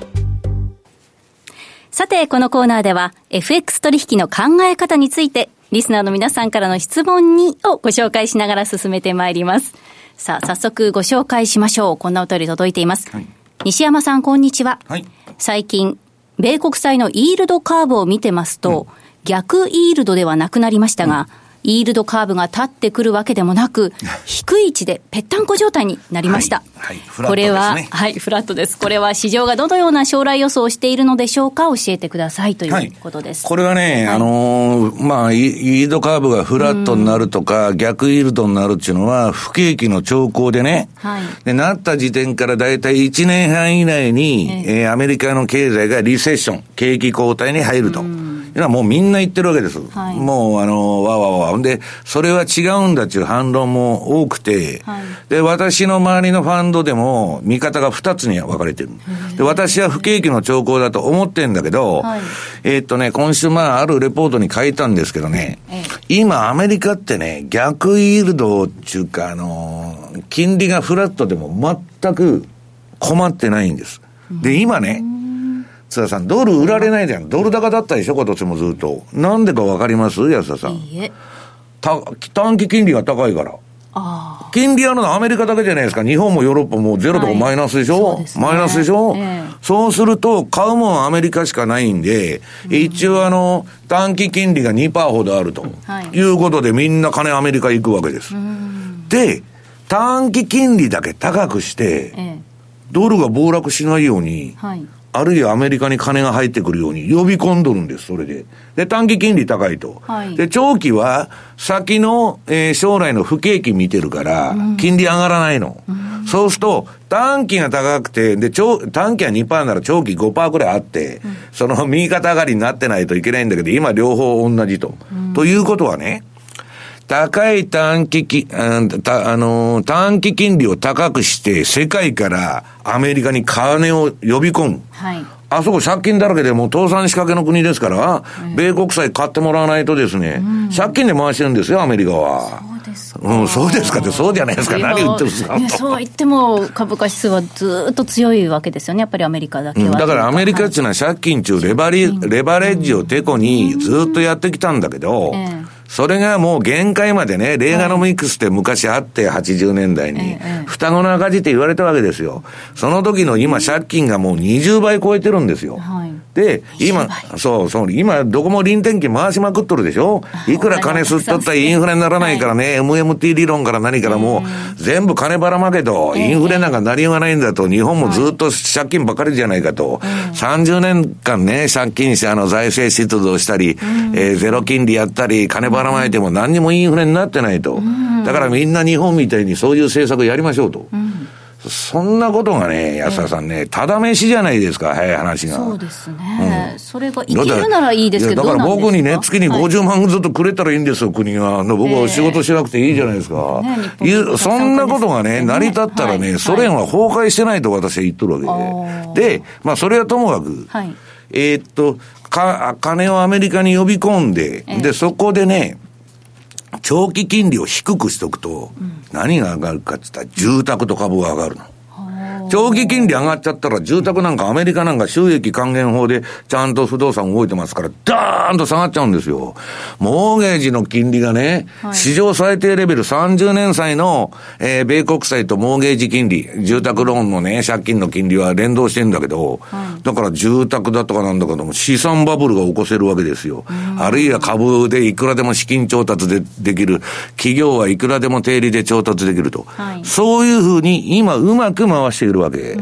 S4: さて、このコーナーでは FX 取引の考え方についてリスナーの皆さんからの質問にをご紹介しながら進めてまいります。さあ、早速ご紹介しましょう。こんなお便り届いています。はい、西山さん、こんにちは。はい、最近、米国債のイールドカーブを見てますと、うん、逆イールドではなくなりましたが、うんイールドカーブが立ってくるわけでもなく、低い位置でぺったんこ状態になりました。はい、はい、これは、はい、フラットです。これは市場がどのような将来予想をしているのでしょうか？教えてくださいということです。
S2: はい、これはね、あのー、まあ、イールドカーブがフラットになるとか、逆イールドになるっていうのは、不景気の兆候でね、はい、で、なった時点からだいたい1年半以内に、ええ。ー、アメリカの経済がリセッション、景気後退に入ると。はもうみんな言ってるわけです。はい、もう、あの、わわわわ。んで、それは違うんだっていう反論も多くて、はい、で、私の周りのファンドでも、見方が2つに分かれてる。で、私は不景気の兆候だと思ってんだけど、はい、えー、っとね、今週まあ、あるレポートに書いたんですけどね、今、アメリカってね、逆イールドっていうか、あの、金利がフラットでも全く困ってないんです。で、今ね、津田さん、ドル売られないじゃん。ドル高だったでしょ、今年もずっと。なんでかわかります？安田さん。いいえ。短期金利が高いから。金利あるのはアメリカだけじゃないですか。日本もヨーロッパもゼロとかマイナスでしょ、はいね、マイナスでしょ、えー、そうすると、買うもんはアメリカしかないんで、うん、一応あの、短期金利が2%ほどあると、はい、いうことでみんな金アメリカ行くわけです。で、短期金利だけ高くして、えー、ドルが暴落しないように、はいあるいはアメリカに金が入ってくるように呼び込んどるんです、それで。で、短期金利高いと。はい、で、長期は先の、えー、将来の不景気見てるから、金利上がらないの。うん、そうすると、短期が高くて、で、長短期は2%なら長期5%くらいあって、うん、その右肩上がりになってないといけないんだけど、今両方同じと。ということはね、高い短期き、あの、短期金利を高くして、世界からアメリカに金を呼び込む。はい。あそこ借金だらけでもう倒産仕掛けの国ですから、うん、米国債買ってもらわないとですね、うん、借金で回してるんですよ、アメリカは。そうですか。うん、そうですかって、そうじゃないですか。何言ってるんですか。
S4: そう言っても、株価指数はずっと強いわけですよね、やっぱりアメリカだけは。うん、
S2: だからアメリカっていうのは借金中レバリ、レバレッジをてこにずっとやってきたんだけど、えーそれがもう限界までね、レーガノミクスって昔あって、80年代に、双子の赤字って言われたわけですよ。その時の今、借金がもう20倍超えてるんですよ。はい、で、今、そうそう、今、どこも臨転機回しまくっとるでしょ？い。くら金吸っとったらインフレにならないからね、はい、MMT 理論から何からもう、全部金ばらまけと、インフレなんかなりようがないんだと、日本もずっと借金ばかりじゃないかと、30年間ね、借金してあの財政出動したり、えー、ゼロ金利やったり、金ばらまいても何にもインフレになってないと。だからみんな日本みたいにそういう政策やりましょうと。そんなことがね、安田さんね、ただ飯じゃないですか、早い話が。
S4: そうですね。うん、それが生きるならいいですけど、
S2: だから僕にね、月に50万ずっとくれたらいいんですよ、国が。僕は仕事しなくていいじゃないですか。えー、そんなことがね、成り立ったらね、ソ連は崩壊してないと私は言っとるわけで。で、まあ、それはともかく、えっと、か、金をアメリカに呼び込んで、で、そこでね、長期金利を低くしとくと、何が上がるかって言ったら、住宅と株が上がるの。長期金利上がっちゃったら、住宅なんかアメリカなんか収益還元法でちゃんと不動産動いてますから、ダーンと下がっちゃうんですよ。モーゲージの金利がね、はい、史上最低レベル30年債の、えー、米国債とモーゲージ金利、住宅ローンのね、借金の金利は連動してんだけど、はい、だから住宅だとかなんだけども、資産バブルが起こせるわけですよ。あるいは株でいくらでも資金調達でできる。企業はいくらでも定理で調達できると。はい、そういうふうに今うまく回しているるわけ。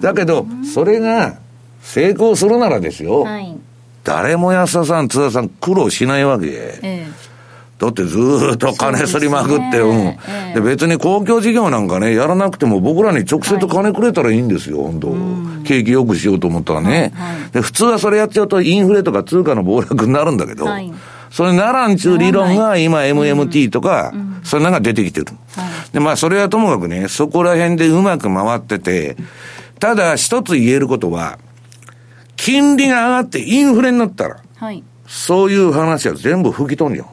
S2: だけど、それが成功するならですよ、はい、誰も安田さん、津田さん苦労しないわけ。ええ。だってずっと金すりまくって、ううん、で、別に公共事業なんかね、やらなくても僕らに直接金くれたらいいんですよ、本当、景気よくしようと思ったらね、はいはい、で。普通はそれやっちゃうとインフレとか通貨の暴落になるんだけど、はい、それならんちゅう理論が今 MMT とか、それなんか出てきてる。で、まあそれはともかくね、そこら辺でうまく回ってて、ただ一つ言えることは、金利が上がってインフレになったら、はい、そういう話は全部吹き飛んじゃう。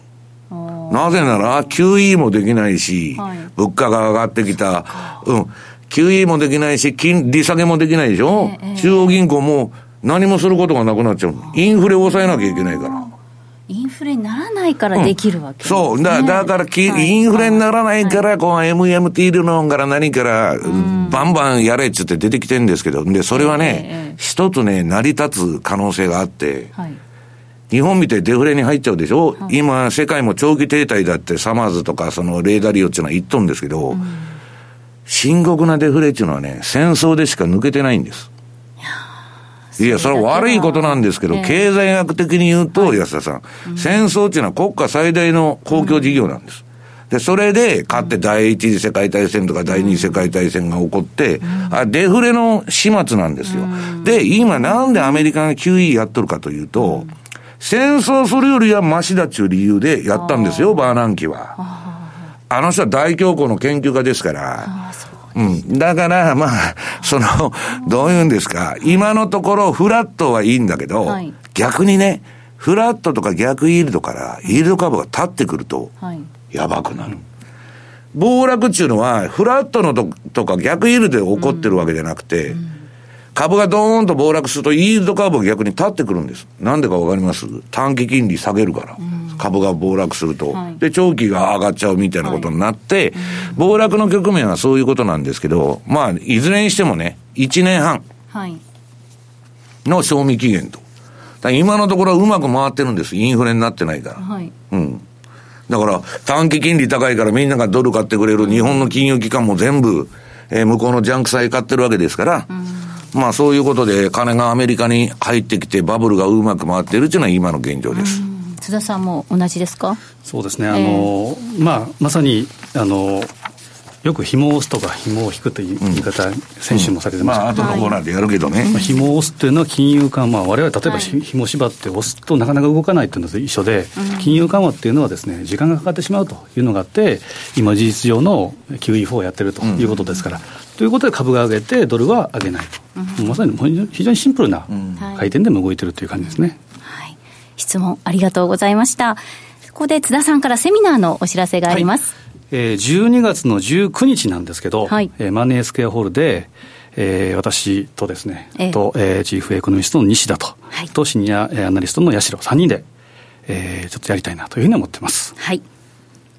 S2: なぜなら QE もできないし、はい、物価が上がってきた。うん。QE もできないし、金利下げもできないでしょ、えー、中央銀行も何もすることがなくなっちゃう。インフレを抑えなきゃいけないから。
S4: インフレにならないからできるわけ、
S2: ね。うん、そう。だだからき、はい、インフレにならないから、こう、MMT 理論から何から、バンバンやれっつって出てきてるんですけど、で、それはね、一つね、成り立つ可能性があって、はい。日本みたいデフレに入っちゃうでしょ、はい、今、世界も長期停滞だってサマーズとかそのレーダリオっていうのは言っとんですけど、うん、深刻なデフレっていうのはね、戦争でしか抜けてないんです。いや、それは悪いことなんですけど、経済学的に言うと、安田さん、戦争っていうのは国家最大の公共事業なんです。で、それで、かって第一次世界大戦とか第二次世界大戦が起こって、あデフレの始末なんですよ。で、今なんでアメリカが QE やっとるかというと、戦争するよりはマシだっていう理由でやったんですよ、バーナンキは。あの人は大恐慌の研究家ですから。うん。だから、まあ、その、どういうんですか、今のところフラットはいいんだけど、はい、逆にね、フラットとか逆イールドから、イールド株が立ってくると、やばくなる。暴落っていうのは、フラットのととか逆イールドで起こってるわけじゃなくて、うん株がドーンと暴落すると、イールド株が逆に立ってくるんです。なんでかわかります？短期金利下げるから。株が暴落すると、はい、で、長期が上がっちゃうみたいなことになって、はい暴落の局面はそういうことなんですけど、まあ、いずれにしてもね、1年半の賞味期限と。今のところはうまく回ってるんです。インフレになってないから。はい、うん。だから、短期金利高いからみんながドル買ってくれる日本の金融機関も全部、えー、向こうのジャンク債買ってるわけですから、うんまあそういうことで金がアメリカに入ってきてバブルがうまく回っているというのは今の現状です。
S4: 津田さんも同じですか？
S3: そうですね、あの、えー、まあ、まさに、あの、よく紐を押すとか紐を引くという言い方、うん、先週もされてました、
S2: うん、まあ後のコーナーでやるけどね、
S3: まあ、紐を押すっていうのは金融緩和、われわれ例えば紐縛って押すとなかなか動かないっていうのと一緒で、うん、金融緩和っていうのはですね時間がかかってしまうというのがあって今事実上の QE4 をやってるということですから、ということで株が上げてドルは上げないと、まさに非常にシンプルな回転でも動いてるという感じですね、
S4: はい、質問ありがとうございましたここで津田さんからセミナーのお知らせがあります、はい
S3: えー、12月の19日なんですけど、はい、えー、マネースクエアホールで、えー、私とですね、えー、と、えー、チーフエコノミストの西田と、はい、とシニアアナリストの八代3人で、えー、ちょっとやりたいなというふうに思ってます。
S4: はい。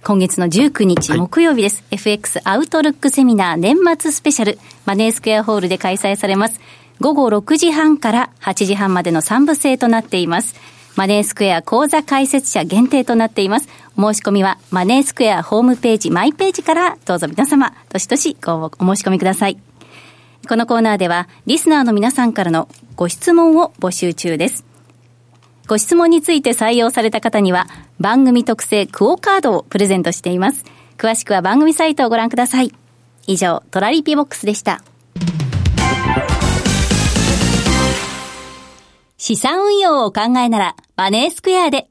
S4: 今月の19日木曜日です。はい、FX アウトルックセミナー年末スペシャル、マネースクエアホールで開催されます。午後6時半から8時半までの3部制となっています。マネースクエア講座開設者限定となっています。お申し込みはマネースクエアホームページ、マイページからどうぞ皆様、どしどしごお申し込みください。このコーナーでは、リスナーの皆さんからのご質問を募集中です。ご質問について採用された方には、番組特製クオカードをプレゼントしています。詳しくは番組サイトをご覧ください。以上、トラリピボックスでした。資産運用をお考えなら、マネースクエアで、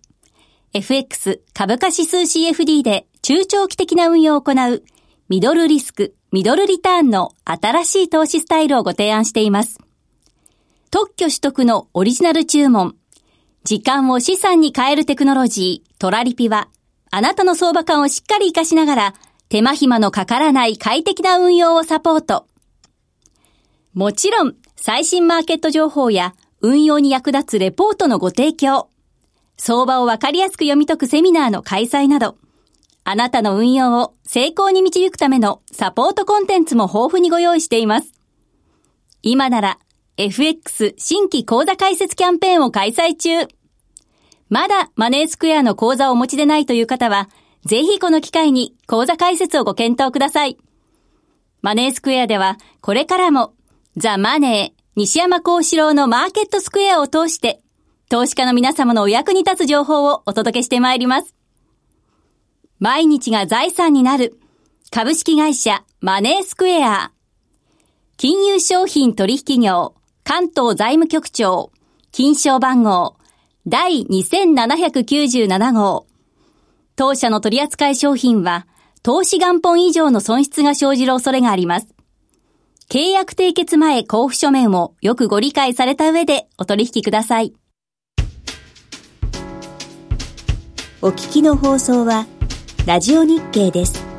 S4: FX 株価指数 CFD で中長期的な運用を行う、ミドルリスク、ミドルリターンの新しい投資スタイルをご提案しています。特許取得のオリジナル注文、時間を資産に変えるテクノロジー、トラリピは、あなたの相場感をしっかり活かしながら、手間暇のかからない快適な運用をサポート。もちろん、最新マーケット情報や運用に役立つレポートのご提供、相場をわかりやすく読み解くセミナーの開催など、あなたの運用を成功に導くためのサポートコンテンツも豊富にご用意しています。今なら FX 新規講座開設キャンペーンを開催中。まだマネースクエアの講座をお持ちでないという方は、ぜひこの機会に講座開設をご検討ください。マネースクエアでは、これからも、ザ・マネー、西山幸四郎のマーケットスクエアを通して、投資家の皆様のお役に立つ情報をお届けしてまいります。毎日が財産になる株式会社マネースクエア。金融商品取引業関東財務局長金賞番号第2797号。当社の取扱い商品は投資元本以上の損失が生じる恐れがあります。契約締結前交付書面をよくご理解された上でお取引ください。
S5: お聞きの放送はラジオ日経です。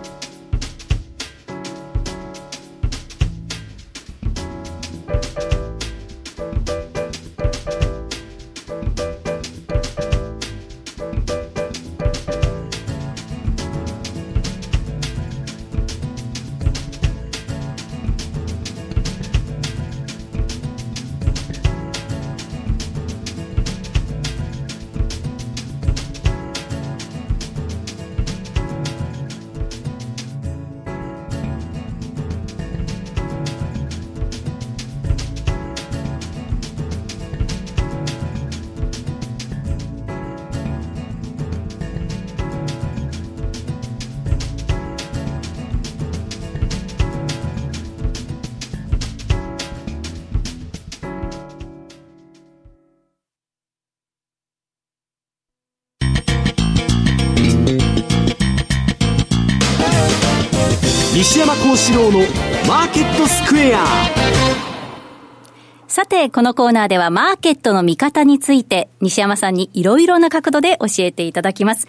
S1: 西山幸四郎のマーケットスクエア
S4: さて、このコーナーではマーケットの見方について、西山さんにいろいろな角度で教えていただきます。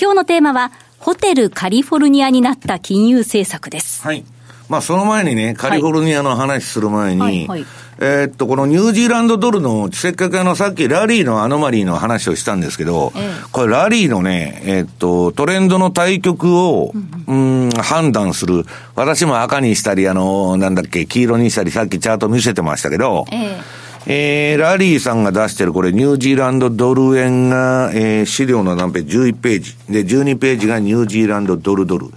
S4: 今日のテーマは、ホテルカリフォルニアになった金融政策です。
S2: はい。まあ、その前にね、カリフォルニアの話する前に、
S4: はいはい
S2: えーっと、このニュージーランドドルの、せっかくあの、さっきラリーのアノマリーの話をしたんですけど、
S4: ええ
S2: これラリーのね、えーっと、トレンドの対局を、うん、判断する。私も赤にしたり、あの、なんだっけ、黄色にしたり、さっきチャート見せてましたけど、
S4: え
S2: えー、ラリーさんが出してるこれニュージーランドドル円が、えー、資料の何ページ ?11 ページ。で、12ページがニュージーランドドルドル。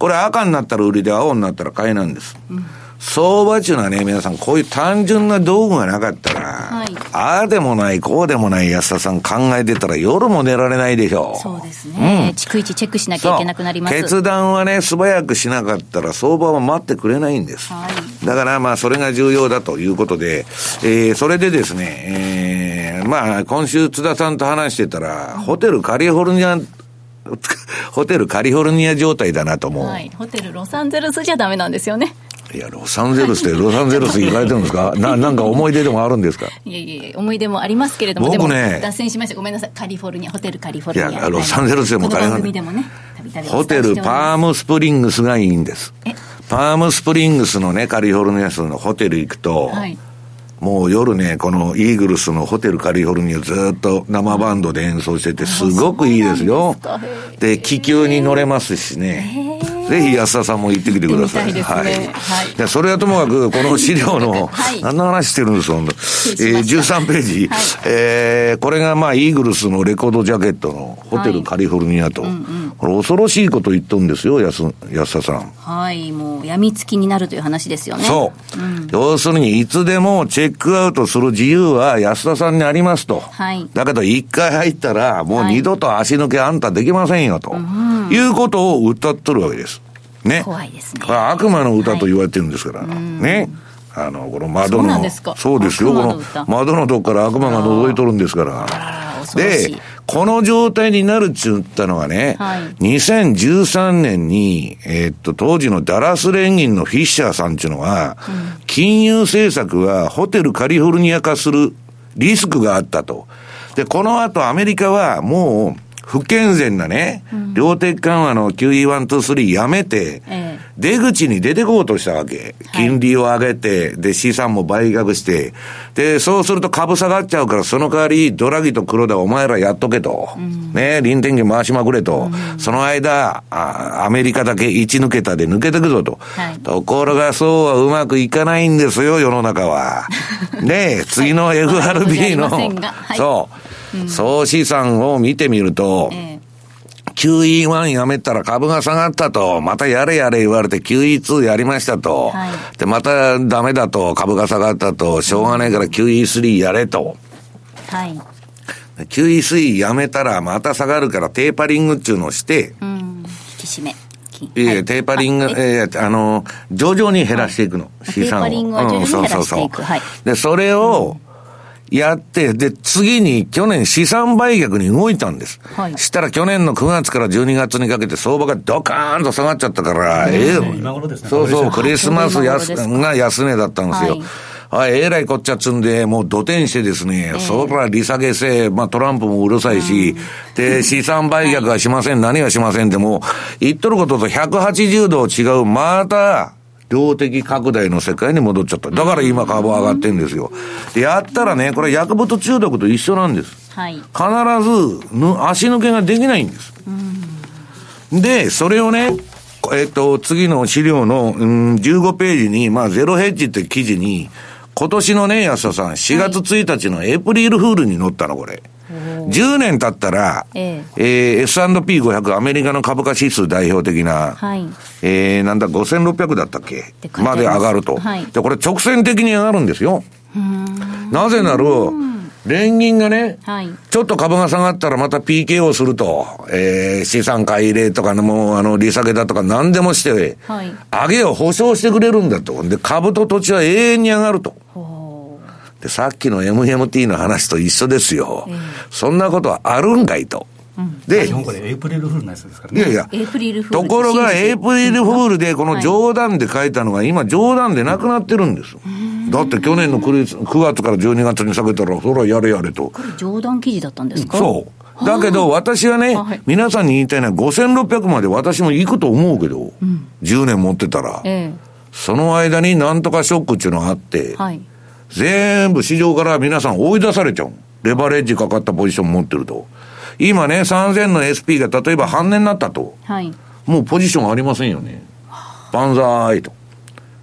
S2: これ赤になったら売りで青になったら買いなんです。相場っていうのはね、皆さん、こういう単純な道具がなかったら、
S4: はい
S2: ああでもない、こうでもない安田さん考えてたら夜も寝られないでしょう。
S4: そうですね。逐一チェックしなきゃいけなくなります。
S2: 決断はね、素早くしなかったら相場は待ってくれないんです。
S4: はい
S2: だからまあ、それが重要だということで、えー、それでですね、えー、まあ、今週津田さんと話してたら、ホテルカリフォルニア、ホテルカリフォルニア状態だなと思う。
S4: はい。ホテルロサンゼルスじゃダメなんですよね。
S2: いや、ロサンゼルスでロサンゼルス行かれてるんですか？な、なんか思い出でもあるんですか？
S4: いえいえ、思い出もありますけれども、
S2: 僕ね
S4: 脱線しました。ごめんなさい。カリフォルニア、ホテルカリフォルニア。
S2: いやロサンゼルスでも
S4: この
S2: カリフォル
S4: 番組でもね、
S2: ホテルパームスプリングスがいいんです
S4: え？
S2: パームスプリングスのね、カリフォルニアスのホテル行くと、
S4: はい。
S2: もう夜ね、このイーグルスのホテルカリフォルニアずっと生バンドで演奏してて、すごくいいですよ。
S4: で、
S2: 気球に乗れますしね。ぜひ安田さんも行ってきてください。
S4: いねはい
S2: でそれはともかく、この資料の、
S4: はい
S2: 何の話してるんですか、ほんとえー、
S4: 失礼しました
S2: 13ページ。
S4: はい
S2: えー、これがまあ、イーグルスのレコードジャケットのホテルカリフォルニアと。これ恐ろしいこと言っとるんですよ、安、安田さん。
S4: はい。もう、病みつきになるという話ですよね。
S2: そう。要するに、いつでもチェックアウトする自由は安田さんにありますと。
S4: はい
S2: だけど、一回入ったら、もう
S4: はい
S2: 二度と足抜けあんたできませんよ、と。いうことを歌っとるわけです。ね。
S4: 怖いですね
S2: これは悪魔の歌と言われてるんですから。ね。あの、この窓
S4: そう
S2: の。
S4: なんですか
S2: そうですよ。この窓のとこから悪魔が覗いとるんですから。で、この状態になるっちゅったのはね、
S4: はい
S2: 2013年に、えーっと、当時のダラス連銀のフィッシャーさんっていうのは、金融政策はホテルカリフォルニア化するリスクがあったと。で、この後アメリカはもう、不健全なね、量的緩和の QE123 やめて、
S4: ええ。
S2: 出口に出てこうとしたわけ。金利を上げて、で、資産も売却して、で、そうすると株下がっちゃうから、その代わり、ドラギと黒田お前らやっとけと。ね、臨転機回しまくれと。その間あ、アメリカだけ一抜けたで抜けてくぞと。
S4: はい。
S2: ところがそうはうまくいかないんですよ、世の中は。ね次の FRB の。
S4: はい、
S2: そう、総資産を見てみると、
S4: ええ
S2: QE1 やめたら株が下がったと、またやれやれ言われて QE2 やりましたと、
S4: はい
S2: で、またダメだと、株が下がったと、しょうがないから QE3 やれと。
S4: はい。
S2: QE3 やめたらまた下がるからテーパリングっていうのをして、
S4: うん。引き締め。い
S2: テーパリング、
S4: あえ
S2: えーあの、徐々に減らしていくの、資産を。
S4: テーパリングは徐々に減らしていく
S2: うんそうそうそう
S4: はい
S2: で、それを、やって、で、次に去年資産売却に動いたんです。
S4: はい。
S2: したら去年の9月から12月にかけて相場がドカーンと下がっちゃったから、ええ
S3: 今頃ですね。
S2: そうそう、ク
S3: クリ
S2: リスマス安が安値だったんですよ。
S4: はい。
S2: あ、えらいこっちゃつんで、もう土天してですね、そら利下げせ、まあトランプもうるさいし、で、資産売却はしません、何はしませんでも、言っとることと180度違う、また、量的拡大の世界に戻っちゃった。だから今株上がってんですよ。で、やったらね、これ薬物中毒と一緒なんです。
S4: はい。
S2: 必ずぬ足抜けができないんです。で、それをね、えっと、次の資料の、うん、15ページに、まあ、ゼロヘッジって記事に、今年のね、安田さん、4月1日のエイプリルフールに載ったの、これ。10年経ったら、
S4: え
S2: えー S&P500 アメリカの株価指数代表的な、
S4: はい。
S2: えー、なんだ、5600だったっけ？
S4: ま
S2: で上がると。
S4: はい
S2: で、これ直線的に上がるんですよ。なぜなら、連銀がね、
S4: はい。
S2: ちょっと株が下がったらまた PKO すると、えー、資産買い入れとかのもう、あの、利下げだとか何でもして、
S4: はい
S2: 上げを保証してくれるんだと。で、株と土地は永遠に上がると。
S4: ほ
S2: で、さっきの MMT の話と一緒ですよ。そんなことはあるんかいと。で、
S3: 日本語でエイプリルフールのやつですからね
S2: いやいや、
S4: う。エイプリルフール
S2: ところが、エイプリルフールで、この
S4: はい
S2: 冗談で書いたのが、今、冗談でなくなってるんです。だって去年の9月 ,9 月から12月に下げたら、それはやれやれと。
S4: これ冗談記事だったんですか？
S2: そう。だけど、私はね
S4: はい、
S2: 皆さんに言いたいのは、5600まで私も行くと思うけど、10年持ってたら、
S4: え
S2: その間になんとかショックっていうのがあって
S4: え。、はい。
S2: 全部市場から皆さん追い出されちゃう。レバレッジかかったポジション持ってると。今ね、3000の SP が例えば半値になったと。
S4: はい。
S2: もうポジションありませんよね。万歳と。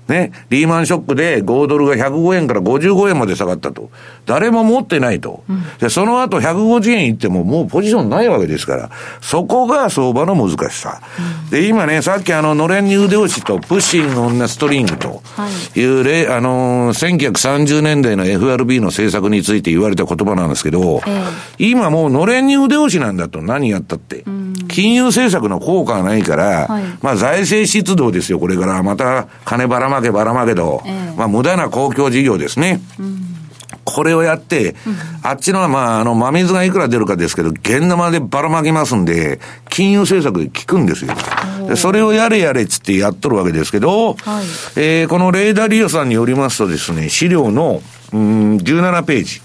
S2: ね、リーマンショックで5ドルが105円から55円まで下がったと。誰も持ってないと。で、その後150円いってももうポジションないわけですから、そこが相場の難しさ。で、今ね、さっきあの、のれんに腕押しと、プッシングオンナストリングという例、あのー、1930年代の FRB の政策について言われた言葉なんですけど、
S4: え
S2: 今もうのれんに腕押しなんだと何やったって。金融政策の効果がないから、
S4: はい
S2: まあ財政出動ですよ、これから。また金ばらまけばらまけど、
S4: ええ
S2: まあ無駄な公共事業ですね。これをやって、あっちのはまあ、あの、真水がいくら出るかですけど、現玉でばらまきますんで、金融政策で効くんですよ。でそれをやれやれっつってやっとるわけですけど、
S4: はい
S2: えーこのレーダーリオさんによりますとですね、資料の、うん、17ページ。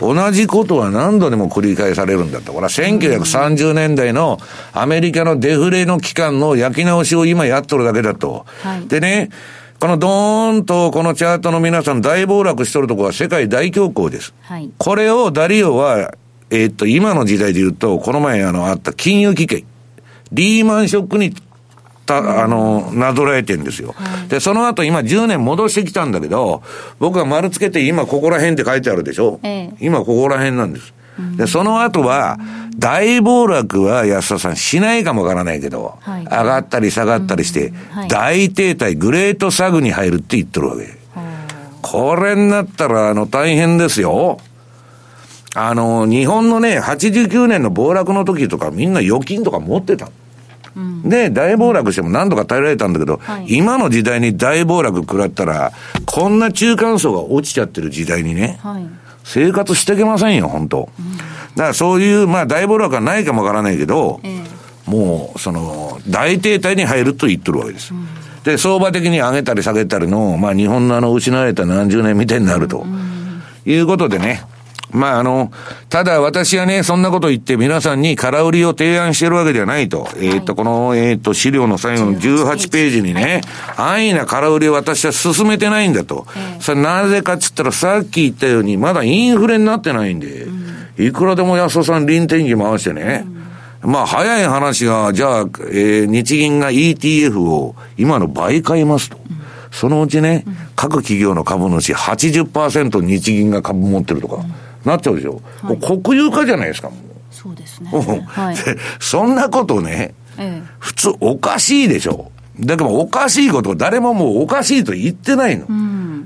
S4: はい。
S2: 同じことは何度でも繰り返されるんだと。これは1930年代のアメリカのデフレの期間の焼き直しを今やっとるだけだと。
S4: はい
S2: でね、このドーンとこのチャートの皆さん大暴落しとるところは世界大恐慌です。
S4: はい。
S2: これをダリオは、えーっと、今の時代で言うと、この前あの、あった金融危機、リーマンショックに、た、あの、なぞらえてんですよ。で、その後今10年戻してきたんだけど、僕が丸つけて今ここら辺って書いてあるでしょ、
S4: ええ
S2: 今ここら辺なんです。で、その後は、大暴落は安田さんしないかもわからないけど、
S4: はい
S2: 上がったり下がったりして、
S4: はい
S2: 大停滞、グレートサグに入るって言ってるわけ。これになったら、あの、大変ですよ。あの、日本のね、89年の暴落の時とかみんな預金とか持ってた。で、大暴落しても何とか耐えられたんだけど、
S4: はい
S2: 今の時代に大暴落食らったら、こんな中間層が落ちちゃってる時代にね、
S4: はい。
S2: 生活していけませんよ、本当、だからそういう、まあ大暴落はないかもわからないけど、
S4: え
S2: もう、その、大停滞に入ると言ってるわけです。で、相場的に上げたり下げたりの、まあ日本のあの失われた何十年みたいになると。いうことでね。まああの、ただ私はね、そんなこと言って皆さんに空売りを提案してるわけではないと。えっと、この、えっと、資料の最後の18ページ。にね、安易な空売りを私は進めてないんだと。それなぜかっつったらさっき言ったように、まだインフレになってないんで、いくらでも安田さん臨転機回してね、まあ、早い話が、じゃあ、えー日銀が ETF を今の倍買いますと。そのうちね、各企業の株主80%日銀が株持ってるとか、なっちゃうでしょ。もう国有化じゃないですか、も
S4: そうですね。
S2: う。
S4: はい。
S2: でそんなことね、
S4: え
S2: 普通おかしいでしょ。だけどおかしいことを誰ももうおかしいと言ってないの。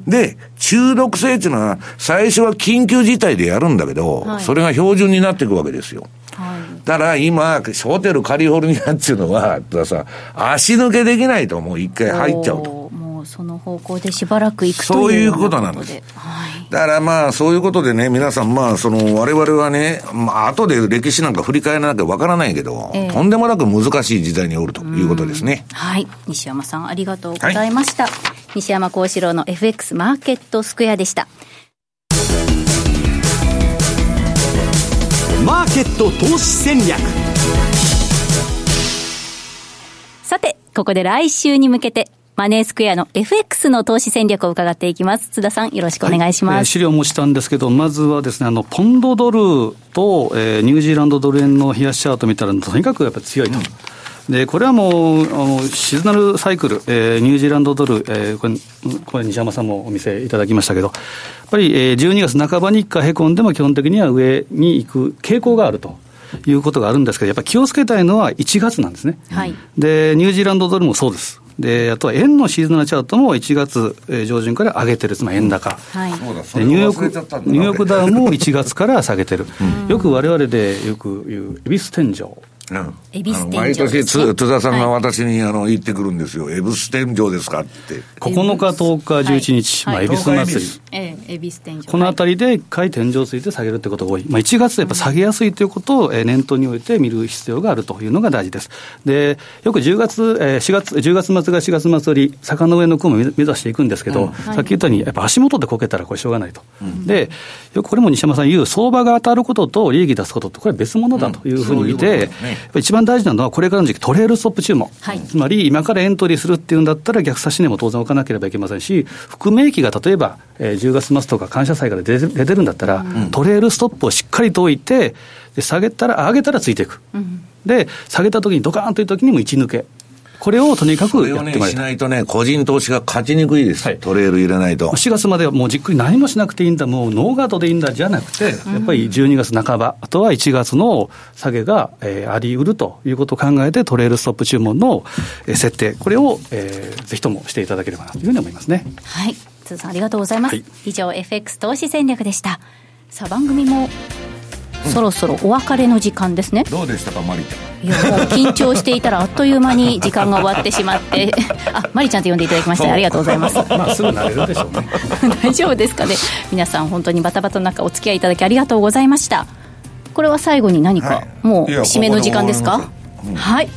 S2: で、中毒性っていうのは最初は緊急事態でやるんだけど、
S4: はい
S2: それが標準になっていくわけですよ。
S4: えはい。
S2: だから今、ホテルカリフォルニアっていうのは、さ、足抜けできないともう一回入っちゃうと。
S4: その方向でしばらく行くと
S2: そういう
S4: よ
S2: ことなんです
S4: はい。
S2: だからまあ、そういうことでね、皆さんまあ、その、我々はね、まあ、後で歴史なんか振り返らなきゃわからないけど、
S4: ええ
S2: とんでもなく難しい時代におるということですね。
S4: はい。西山さん、ありがとうございました。西山幸四郎の FX マーケットスクエアでした
S1: マーケット投資戦略
S4: さてここで来週に向けてマネースクエアの FX の投資戦略を伺っていきます。津田さん、よろしくお願いします。はい、
S3: 資料を持ちたんですけど、まずはですね、あの、ポンドドルと、えー、ニュージーランドドル円の冷やしチャート見たら、とにかくやっぱり強いと。うんで、これはもう、あのシズナルサイクル、えー、ニュージーランドドル、えー、これ、これ西山さんもお見せいただきましたけど、やっぱり、えー、12月半ばに一回へこんでも基本的には上に行く傾向があると。いうことがあるんですけど、やっぱり気をつけたいのは1月なんですね。はい、で、ニュージーランドドルもそうです。で、あとは円のシーズナルチャートも1月上旬から上げてる、つまり円高。はい、ニューヨーク、ニューヨークダウンも1月から下げてる。うん、よくわれわれでよく言う、恵比寿天井。
S4: 恵比寿天井、
S2: 毎年津田さんが私にあの言ってくるんですよ、恵比寿天井ですかって。
S3: 9日、10日、11日、まあ、恵比寿祭り。ええ、恵比寿天井。このあたりで一回天井をついて下げるってことが多い。まあ、1月でやっぱ下げやすいということを念頭に置いて見る必要があるというのが大事です。で、よく10月、えー、4月、10月末が4月末より、坂の上の雲を目指していくんですけど、うんさっき言ったように、やっぱ足元でこけたらこれしょうがないと。うん、で、よくこれも西山さん言う、相場が当たることと利益出すことって、これは別物だというふうに見て、うん、一番大事なのは、これからの時期、トレールストップ注文、はい、つまり今からエントリーするっていうんだったら、逆差し値も当然置かなければいけませんし、含み益が例えば、えー、10月末とか感謝祭から出出てるんだったら、うん、トレールストップをしっかりと置いて、で下げたら、上げたらついていく。うん、で、下げたときにドカーンというときにも一抜け。これをとにかくやって
S2: まいしないとね、個人投資が勝ちにくいです、はい、トレール入れないと。
S3: 4月まではもうじっくり何もしなくていいんだ、もうノーガードでいいんだじゃなくて、やっぱり12月半ば、あとは1月の下げが、えー、あり得るということを考えて、トレールストップ注文の、えー、設定、これを、えー、ぜひともしていただければなというふうに思いますね。
S4: はい。鈴さんありがとうございます。はい、以上、FX 投資戦略でした。さあ、番組もそろそろお別れの時間ですね。
S2: どうでしたかマリち
S4: ゃん。いやもう緊張していたらあっという間に時間が終わってしまって。あマリちゃんと呼んでいただきましてありがとうございます。
S3: まあすぐ慣れるでしょうね。
S4: 大丈夫ですかね。皆さん本当にバタバタの中お付き合いいただきありがとうございました。これは最後に何か、はい、もう締めの時間ですか、うん、はい。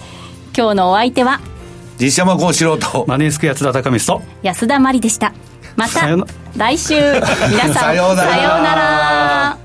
S4: 今日のお相手は？
S2: 実山幸四郎と。
S3: マネースクエア津田隆美と。
S4: 安田真理でした。また来週。皆さんさようなら